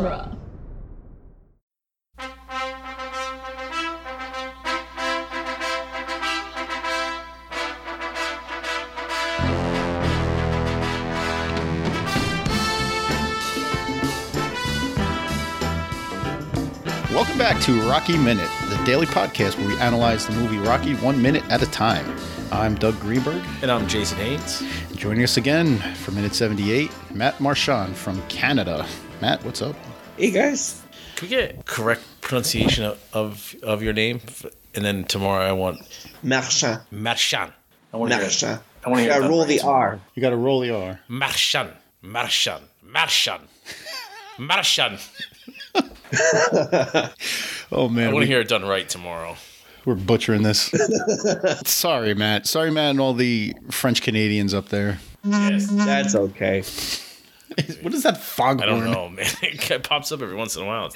genre. Welcome back to Rocky Minute, the daily podcast where we analyze the movie Rocky one minute at a time. I'm Doug Greenberg. And I'm Jason Haynes. Joining us again for minute 78, Matt Marchand from Canada. Matt, what's up? Hey guys. Can we get correct pronunciation of, of, of your name? And then tomorrow I want Marchand. Marchand. I want to hear it. Marchand. I want to hear Gotta roll the R. You got to roll the R. Marchand. Marchand. Marchand. Marchand. Oh, man. I want we- to hear it done right tomorrow. We're butchering this. Sorry, Matt. Sorry, Matt, and all the French Canadians up there. Yes. That's okay. What is that foghorn? I don't know, man. It pops up every once in a while.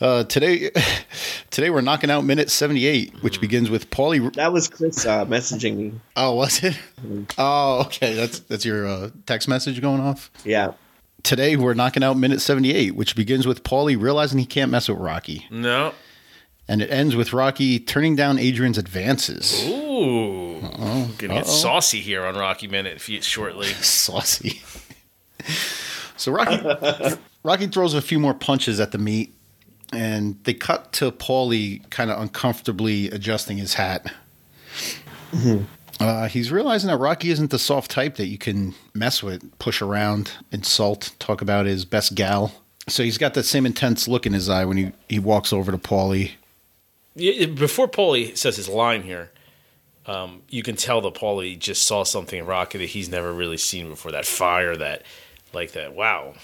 Uh, today, today we're knocking out minute 78, which begins with Paulie. That was Chris uh, messaging me. Oh, was it? Oh, okay. That's that's your uh, text message going off. Yeah. Today we're knocking out minute 78, which begins with Paulie realizing he can't mess with Rocky, No. and it ends with Rocky turning down Adrian's advances. Ooh. Oh. Gonna get Uh-oh. saucy here on Rocky Minute if you- shortly. Saucy. So Rocky Rocky throws a few more punches at the meat, and they cut to Paulie kind of uncomfortably adjusting his hat. Uh, he's realizing that Rocky isn't the soft type that you can mess with, push around, insult, talk about his best gal. So he's got that same intense look in his eye when he, he walks over to Paulie. Yeah, before Paulie says his line here, um, you can tell that Paulie just saw something in Rocky that he's never really seen before. That fire, that like that. Wow.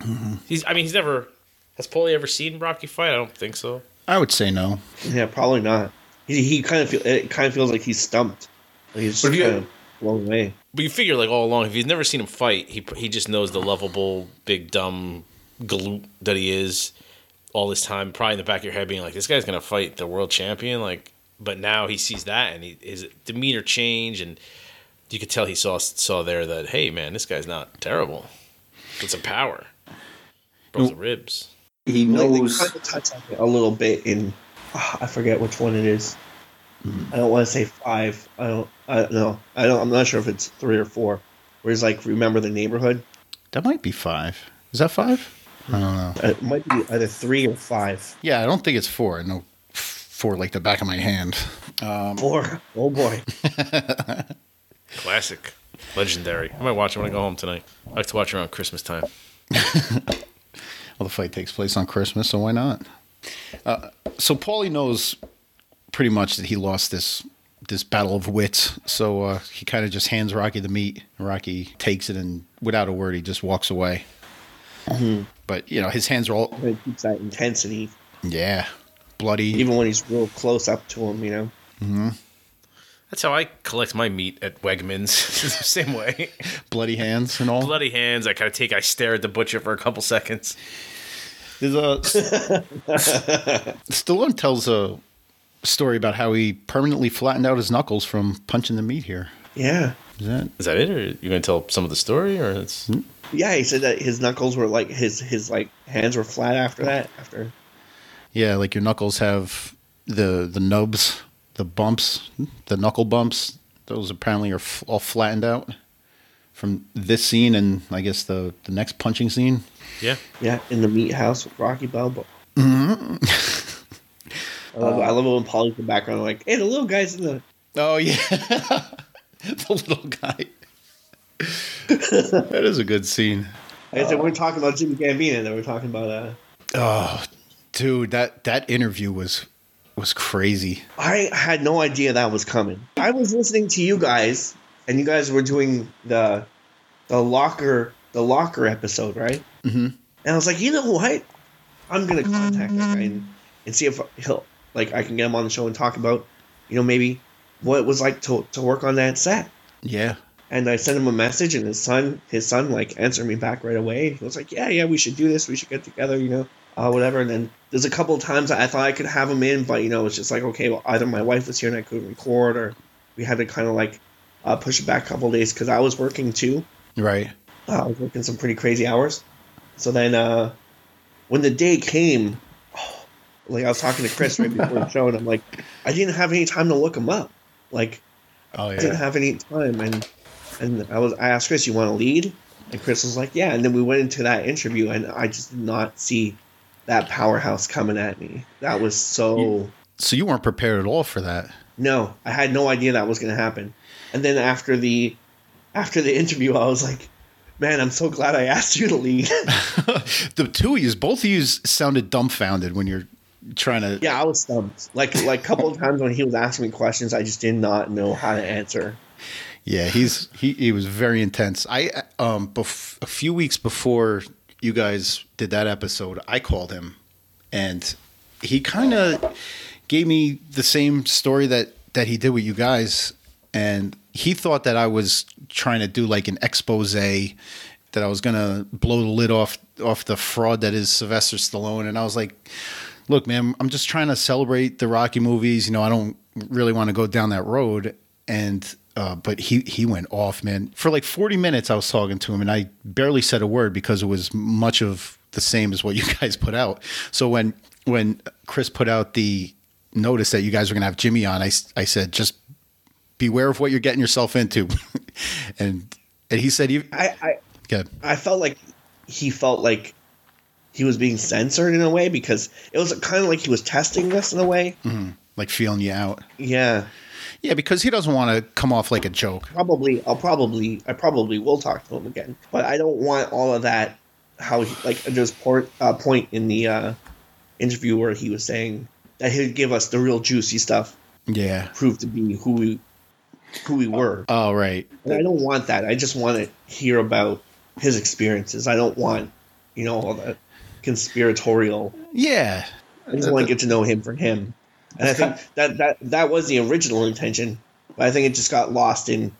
Mm-hmm. He's. I mean, he's never. Has Paulie ever seen Rocky fight? I don't think so. I would say no. Yeah, probably not. He, he kind of feel it kind of feels like he's stumped. Like he's But just if you- kind of blown away. But you figure like all along, if he's never seen him fight, he he just knows the lovable, big, dumb galoot that he is. All this time, probably in the back of your head, being like, "This guy's gonna fight the world champion." Like, but now he sees that, and he, his demeanor change, and you could tell he saw saw there that, hey, man, this guy's not terrible. With a power, broke the ribs. He knows- kind of touch on it a little bit in. ah, I forget which one it is. I don't want to say five. I don't. I don't know. I don't. I'm not sure if it's three or four. Where he's like, remember the neighborhood? That might be five. Is that five? I don't know. Uh, It might be either three or five. Yeah, I don't think it's four. I know four like the back of my hand. Four. Oh boy. Classic, legendary. I might watch it when I go home tonight. I like to watch it around Christmas time. Well, the fight takes place on Christmas, so why not? Uh, so Paulie knows pretty much that he lost this this battle of wits. So uh, he kind of just hands Rocky the meat. Rocky takes it and, without a word, he just walks away. But you know, his hands are all It keeps that intensity, yeah, bloody. even when he's real close up to him. You know. That's how I collect my meat at Wegmans. the same way. bloody hands and all. Bloody hands. I kind of take. I stare at the butcher for a couple seconds. There's a Stallone tells a story about how he permanently flattened out his knuckles from punching the meat here. Yeah. Is that Is that it, or you gonna tell some of the story, or it's hmm? Yeah, he said that his knuckles were like his his like hands were flat after that. After Yeah, like your knuckles have the the nubs, the bumps, the knuckle bumps. Those apparently are f- all flattened out from this scene and I guess the the next punching scene. yeah? yeah, in the meat house with Rocky Balboa. I, love, I love it when Paulie's in the background, like, hey, the little guy's in the. Oh yeah, the little guy. that is a good scene. I said we're talking about Jimmy Gambina, and then we're talking about. uh Oh, dude, that that interview was was crazy. I had no idea that was coming. I was listening to you guys, and you guys were doing the the locker the locker episode, right? Mhm. And I was like, you know what? I'm gonna contact that guy and, and see if he'll like I can get him on the show and talk about, you know, maybe what it was like to to work on that set. Yeah. And I sent him a message, and his son, his son, like answered me back right away. He was like, "Yeah, yeah, we should do this. We should get together, you know, uh, whatever." And then there's a couple of times I thought I could have him in, but you know, it's just like, okay, well, either my wife was here and I couldn't record, or we had to kind of like uh, push it back a couple of days because I was working too. Right. Uh, I was working some pretty crazy hours. So then, uh, when the day came, oh, like I was talking to Chris right before the show, and I'm like, I didn't have any time to look him up. Like, Oh I didn't have any time, and and I was I asked Chris, "You want to lead?" And Chris was like, "Yeah." And then we went into that interview, and I just did not see that powerhouse coming at me. That was so. So you weren't prepared at all for that. No, I had no idea that was going to happen. And then after the after the interview, I was like, "Man, I'm so glad I asked you to lead." the two of you, both of you sounded dumbfounded when you're trying to. yeah, I was stumped. Like like a couple of times when he was asking me questions, I just did not know how to answer. Yeah, he's he, he was very intense. I um bef- a few weeks before you guys did that episode, I called him, and he kind of gave me the same story that that he did with you guys, and he thought that I was trying to do like an expose that I was gonna blow the lid off off the fraud that is Sylvester Stallone, and I was like, look, man, I'm just trying to celebrate the Rocky movies. You know, I don't really want to go down that road. And uh, but he he went off, man. For like 40 minutes, I was talking to him, and I barely said a word because it was much of the same as what you guys put out. So when when Chris put out the notice that you guys were gonna have Jimmy on, I I said just beware of what you're getting yourself into, and and he said, "You I, I good." I felt like he felt like he was being censored in a way because it was kind of like he was testing us in a way. Like feeling you out. Yeah, Yeah, because he doesn't want to come off like a joke. probably I'll probably I probably will talk to him again, but I don't want all of that. How he, like there's port, uh, point in the uh, interview where he was saying that he'd give us the real juicy stuff, Yeah. prove to be who we who we were. Oh, right. And I don't want that. I just want to hear about his experiences. I don't want, you know, all that conspiratorial. Yeah. I just want to get to know him for him. And I think that, that that was the original intention, but I think it just got lost in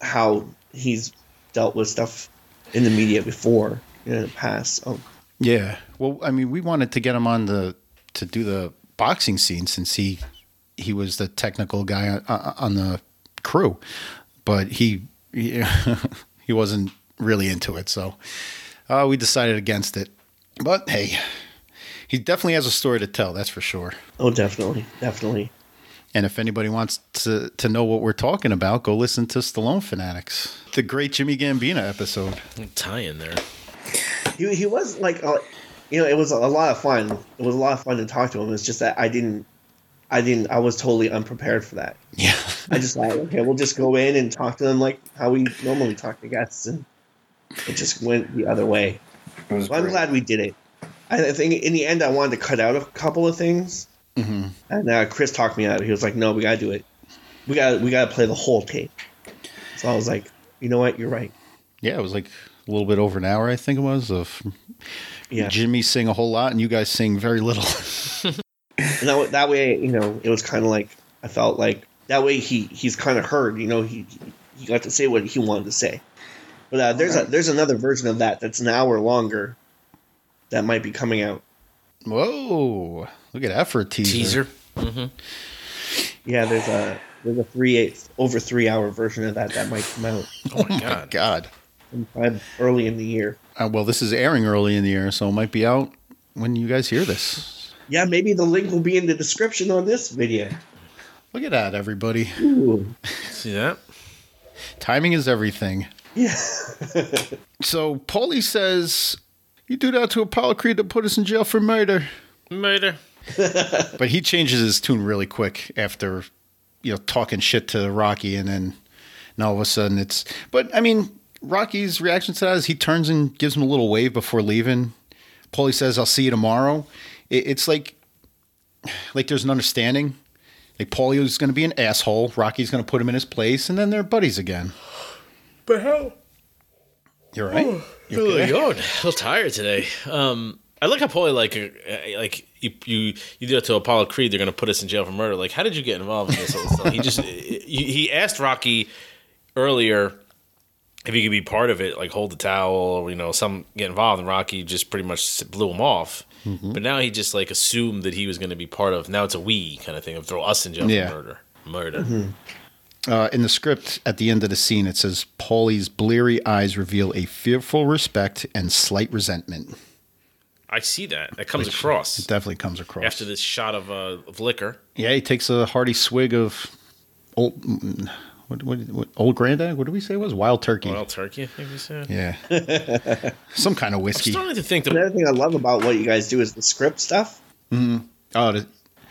how he's dealt with stuff in the media before in the past. So, Yeah. Well, I mean, we wanted to get him on the to do the boxing scene since he he was the technical guy on, on the crew, but he he, he wasn't really into it, so uh, we decided against it. But hey, he definitely has a story to tell. That's for sure. oh, definitely, definitely. And if anybody wants to, to know what we're talking about, go listen to Stallone Fanatics, the great Jimmy Gambina episode. Tie in there. He he was like, uh, you know, it was a lot of fun. It was a lot of fun to talk to him. It's just that I didn't, I didn't, I was totally unprepared for that. Yeah. I just thought, okay, we'll just go in and talk to them like how we normally talk to guests, and it just went the other way. It was Well, I'm glad we did it. I think in the end, I wanted to cut out a couple of things, hmm and uh, Chris talked me out. of it. He was like, "No, we gotta do it. We got we gotta play the whole tape." So I was like, "You know what? You're right. Yeah, it was like a little bit over an hour, I think it was, of Yeah." Jimmy sing a whole lot and you guys sing very little. And that, that way, you know, it was kind of like I felt like that way he he's kind of heard. You know, he he got to say what he wanted to say. But uh, there's a there's another version of that that's an hour longer that might be coming out. Whoa. Look at that for a teaser. Teaser. Yeah, there's a there's a three eight over three hour version of that that might come out Oh my god. God. sometime early in the year. Uh, well, this is airing early in the year, so it might be out when you guys hear this. Yeah, maybe the link will be in the description on this video. Look at that, everybody. Ooh. See that? Timing is everything. Yeah. So, Paulie says, You do that to Apollo Creed to put us in jail for murder. Murder. But he changes his tune really quick after, you know, talking shit to Rocky, and then and all of a sudden it's. But I mean, Rocky's reaction to that is he turns and gives him a little wave before leaving. Paulie says, "I'll see you tomorrow." It, it's like, like there's an understanding. Like Paulie is going to be an asshole. Rocky's going to put him in his place, and then they're buddies again. But how? You're right. Oh. Oh, You really okay? good. A little tired today. Um, I like how Paulie like uh, like you you you did it to Apollo Creed. They're gonna put us in jail for murder. Like, how did you get involved in this whole stuff? He just he, he asked Rocky earlier if he could be part of it, like hold the towel, or, you know, some get involved. And Rocky just pretty much blew him off. Mm-hmm. But now he just like assumed that he was going to be part of. Now it's a we kind of thing of throw us in jail Yeah. for murder. Murder. Mm-hmm. Uh, in the script, at the end of the scene, it says Paulie's bleary eyes reveal a fearful respect and slight resentment. I see that. That comes across It definitely comes across. after this shot of uh, of liquor. yeah, he takes a hearty swig of old mm, what, what, what old granddad. What did we say it was wild turkey? Wild turkey, I think we said. yeah, some kind of whiskey. I'm whiskey. starting to think that Another thing I love about what you guys do is the script stuff. Oh, the,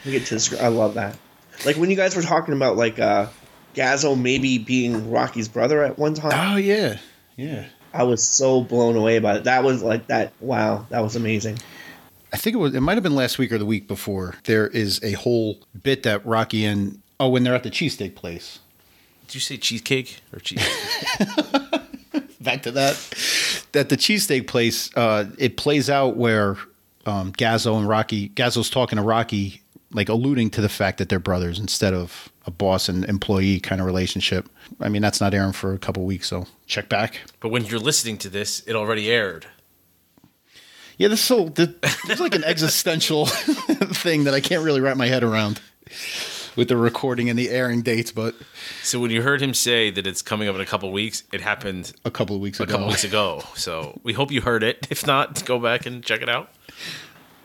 We get to the script. I love that. Like when you guys were talking about like uh Gazzo maybe being Rocky's brother at one time. oh yeah, yeah. I was so blown away by it. That was like that. Wow, that was amazing. I think it was. It might have been last week or the week before. There is a whole bit that Rocky and oh, when they're at the cheesesteak place. did you say cheesecake or cheese? back to that. That the cheesesteak place, uh, it plays out where um, Gazzo and Rocky, Gazzo's talking to Rocky, like alluding to the fact that they're brothers instead of a boss and employee kind of relationship. I mean, that's not airing for a couple weeks, so check back. but when you're listening to this, it already aired. Yeah, this so this is like an existential thing that I can't really wrap my head around with the recording and the airing dates, but So when you heard him say that it's coming up in a couple weeks, it happened a couple of weeks a ago. couple weeks ago. So we hope you heard it. If not, go back and check it out.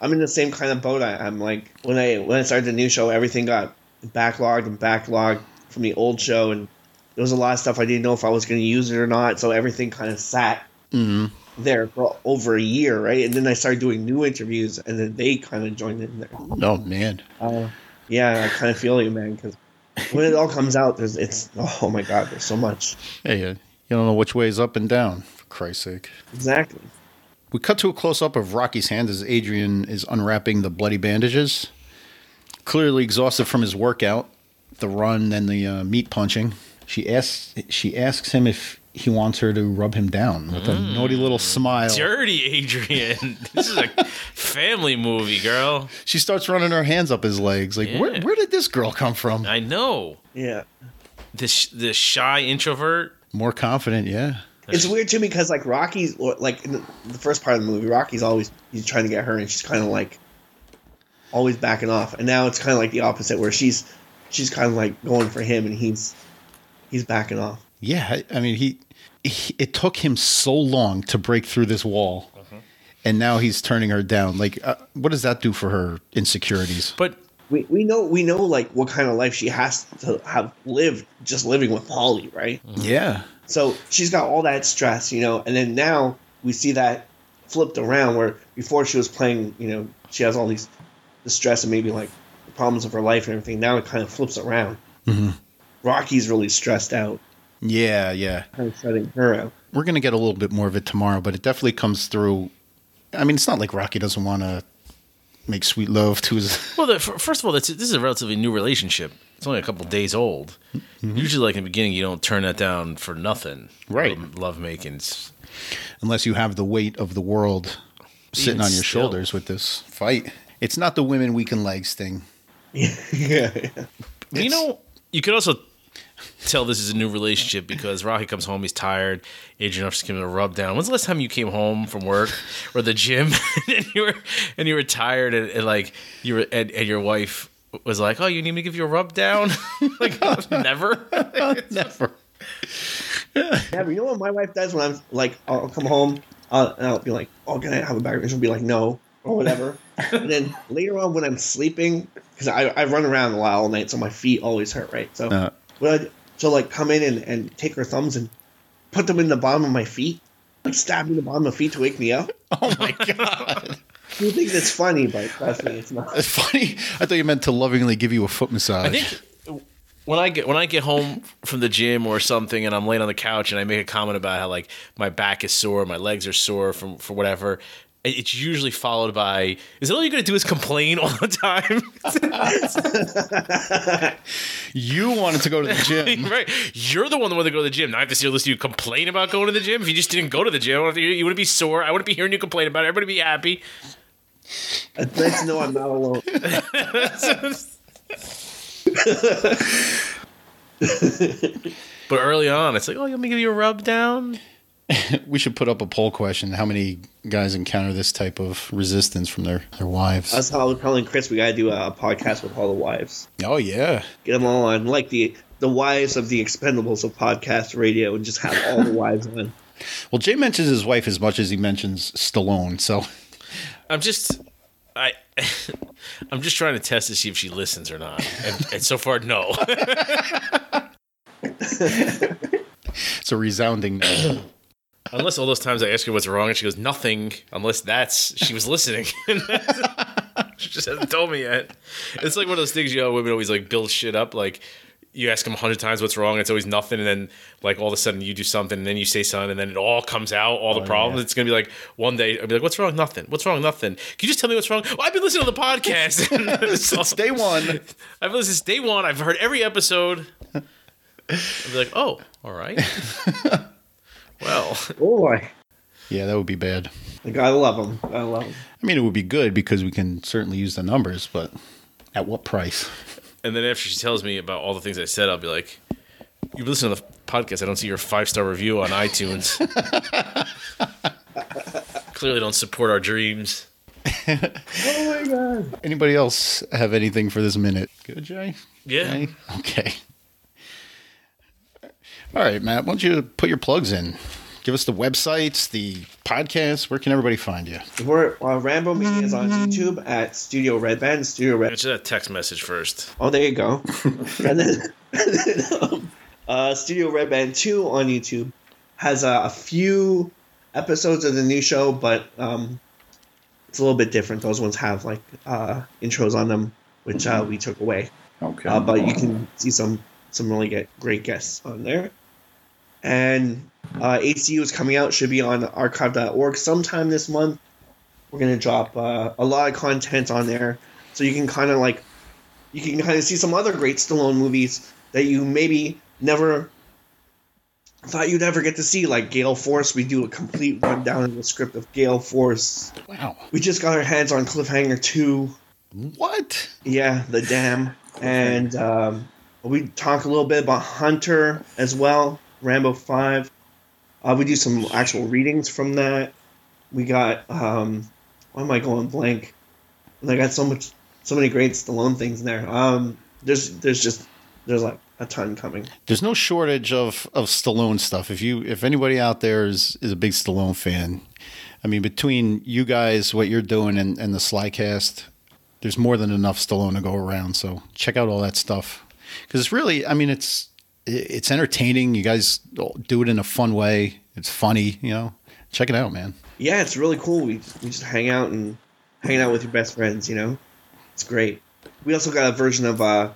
I'm in the same kind of boat. I, I'm like when I when I started the new show, everything got backlogged and backlogged from the old show, and there was a lot of stuff I didn't know if I was going to use it or not. So everything kind of sat there for over a year, right? And then I started doing new interviews, and then they kind of joined in there. Oh man, Uh, yeah, I kind of feel you, man, because when it all comes out, there's it's oh my god, there's so much. hey, uh, you don't know which way is up and down. For Christ's sake. Exactly. We cut to a close up of Rocky's hands as Adrian is unwrapping the bloody bandages. Clearly exhausted from his workout, the run and the uh, meat punching. She asks she asks him if he wants her to rub him down with a naughty little smile. Dirty Adrian. this is a family movie, girl. She starts running her hands up his legs. Like, where, Yeah. where did this girl come from? I know. Yeah. This this shy introvert. More confident, yeah. It's weird too because like Rocky's like in the, the first part of the movie, Rocky's always he's trying to get her, and she's kind of like always backing off. And now it's kind of like the opposite, where she's she's kind of like going for him, and he's he's backing off. Yeah, I, I mean, he, he. It took him so long to break through this wall, and now he's turning her down. Like, uh, what does that do for her insecurities? But We, we know we know like what kind of life she has to have lived just living with Paulie, right? Yeah, So she's got all that stress, you know, and then now we see that flipped around where before she was playing, you know, she has all these the stress and maybe like the problems of her life and everything. Now it kind of flips around. Mm-hmm. Rocky's really stressed out, yeah, yeah. kind of shutting her out. We're gonna get a little bit more of it tomorrow, but it definitely comes through. I mean, it's not like Rocky doesn't want to make sweet love to his. well, the, first of all, that's, this is a relatively new relationship. It's only a couple days old. Mm-hmm. Usually, like in the beginning, you don't turn that down for nothing. Right. Um, love making's. unless you have the weight of the world sitting Even on your still. shoulders with this fight. It's not the women weaken legs thing. yeah, yeah. You know, you could also tell this is a new relationship because Rocky comes home, he's tired. Adrian offers to give him a rub down. When's the last time you came home from work or the gym and you were and you were tired and, and like you were and, and your wife was like, "Oh, you need me to give you a rub down?" like never. Never. Yeah, but you know what my wife does when I'm like, I'll come home uh, and I'll be like, oh, can I have a back rub? She'll be like, no, or whatever. and then later on when I'm sleeping, because I, I run around a lot all night, so my feet always hurt, right? So Uh, what I, she'll like come in and, and take her thumbs and put them in the bottom of my feet, like stab me in the bottom of my feet to wake me up. oh my god. You think that's funny, but trust me, it's not. It's funny. I thought you meant to lovingly give you a foot massage. I think when I get when I get home from the gym or something and I'm laying on the couch and I make a comment about how like my back is sore, my legs are sore from for whatever, it- it's usually followed by is that all you're gonna do is complain all the time? you wanted to go to the gym. right. You're the one that wanted to go to the gym. Now I have to see listen to you complain about going to the gym. If you just didn't go to the gym, I don't think you, you wouldn't be sore. I wouldn't be hearing you complain about it. Everybody would be happy. It's nice to know I'm not alone. But early on, it's like, oh, you want me to give you a rub down? we should put up a poll question. How many guys encounter this type of resistance from their, their wives? That's how I was telling Chris we gotta do a podcast with all the wives. oh, yeah. Get them all on, like the the wives of the Expendables of podcast radio, and just have all the wives on. Well, Jay mentions his wife as much as he mentions Stallone. So I'm just, I, I'm just trying to test to see if she listens or not. And, and so far, no. It's a resounding no. Unless all those times I ask her what's wrong and she goes nothing. Unless that's she was listening. she just hasn't told me yet. It's like one of those things you know women always like build shit up like. You ask them a hundred times what's wrong, and it's always nothing, and then like all of a sudden you do something, and then you say something, and then it all comes out, all the oh, problems. yeah. It's gonna be like one day I'll be like, "What's wrong? Nothing. What's wrong? Nothing. Can you just tell me what's wrong? Well, I've been listening to the podcast. Since day one. I've listened since day one. I've heard every episode. I'll be like, oh, all right. well, Boy, Yeah, that would be bad. Like I love them. Gotta love him. I mean, it would be good because we can certainly use the numbers, but at what price? and then after she tells me about all the things I said, I'll be like, you listen to the podcast. I don't see your five star review on iTunes. Clearly, don't support our dreams. Oh my god. Anybody else have anything for this minute? Good, Jay? Yeah. Jay? Okay. All right, Matt, why don't you put your plugs in? Give us the websites, the podcasts. Where can everybody find you? We're uh, Rambo Media is on YouTube at Studio Red Band. Studio Red. Answer that text message first. Oh, there you go. and then, and then um, uh, Studio Red Band 2 on YouTube has uh, a few episodes of the new show, but um, it's a little bit different. Those ones have like uh, intros on them, which uh, we took away. Okay. Uh, but you can see some some really get great guests on there. And uh, HCU is coming out. Should be on archive.org sometime this month. We're gonna drop uh, a lot of content on there, so you can kind of like you can kind of see some other great Stallone movies that you maybe never thought you'd ever get to see, like Gale Force. We do a complete rundown of the script of Gale Force. wow. We just got our hands on Cliffhanger 2. What? Yeah, the dam. And um, we talk a little bit about Hunter as well, Rambo 5. Uh, we do some actual readings from that. We got, um, why am I going blank? And I got so much, so many great Stallone things in there. Um, there's, there's just, there's like a ton coming. There's no shortage of, of Stallone stuff. If you if anybody out there is, is a big Stallone fan, I mean between you guys, what you're doing and, and the Slycast, there's more than enough Stallone to go around. So check out all that stuff. Because it's really I mean it's it's entertaining. You guys do it in a fun way. It's funny, you know. Check it out, man. Yeah, it's really cool. We, we just hang out and hang out with your best friends, you know? It's great. We also got a version of uh,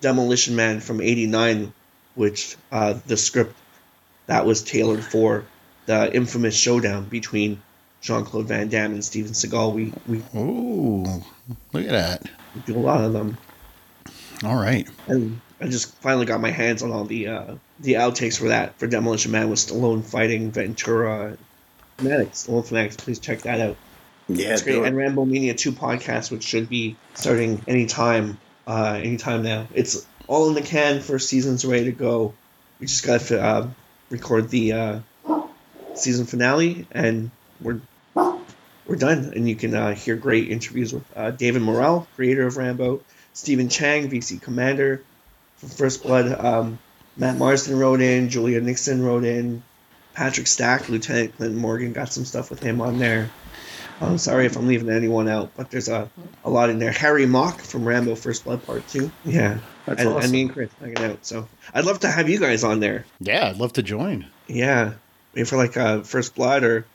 Demolition Man from 89, which uh, the script that was tailored for the infamous showdown between Jean Claude Van Damme and Steven Seagal. We, we Ooh, look at that. do a lot of them. All right. And I just finally got my hands on all the uh, the outtakes for that for Demolition Man with Stallone fighting Ventura. Fanatics, Stallone Fanatics, please check that out. Yeah, It's great. And Rambo Mania 2 podcast, which should be starting anytime, uh, anytime now. It's all in the can. First season's ready to go. We just got to uh, record the uh, season finale, and we're we're done. And you can uh, hear great interviews with uh, David Morrell, creator of Rambo, Stephen Chang, VC Commander from First Blood. Um, Matt Marsden wrote in, Julia Nickson wrote in, Patrick Stack, Lieutenant Clinton Morgan, got some stuff with him on there. I'm sorry if I'm leaving anyone out, but there's a, a lot in there. Harry Mock from Rambo First Blood Part 2. Yeah. That's and, awesome. and me and Chris hanging out. So I'd love to have you guys on there. Yeah, I'd love to join. Yeah. Maybe for like uh, First Blood or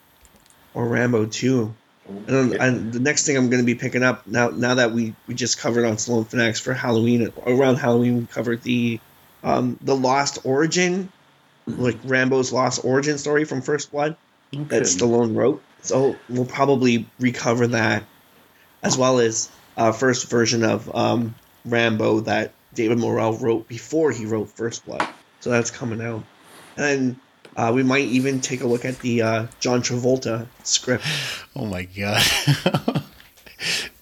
or Rambo 2. And, and the next thing I'm going to be picking up now now that we, we just covered on Stallone Fanatics for Halloween, around Halloween, we covered the um, the Lost Origin, like Rambo's Lost Origin story from First Blood that Stallone wrote. So we'll probably recover that as well as uh, first version of um, Rambo that David Morrell wrote before he wrote First Blood. So that's coming out. And uh, we might even take a look at the uh, John Travolta script. Oh my god.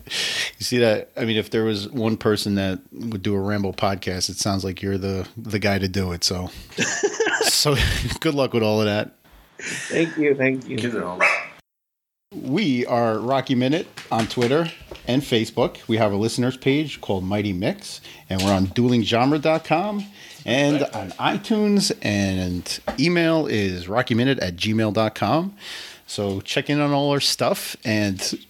you see that? I mean, if there was one person that would do a Rambo podcast, it sounds like you're the the guy to do it. So, so good luck with all of that. Thank you, thank you. We are Rocky Minute on Twitter and Facebook. We have a listeners page called Mighty Mix, and we're on duelinggenre.com and on iTunes. And email is rockyminute at gmail.com. So check in on all our stuff and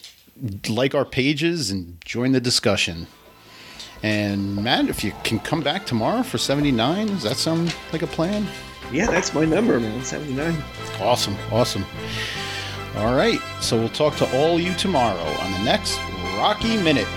like our pages and join the discussion. And Matt, if you can come back tomorrow for 79, does that sound like a plan? Yeah, that's my number, man. 79. Awesome, awesome. All right, so we'll talk to all you tomorrow on the next Rocky Minute.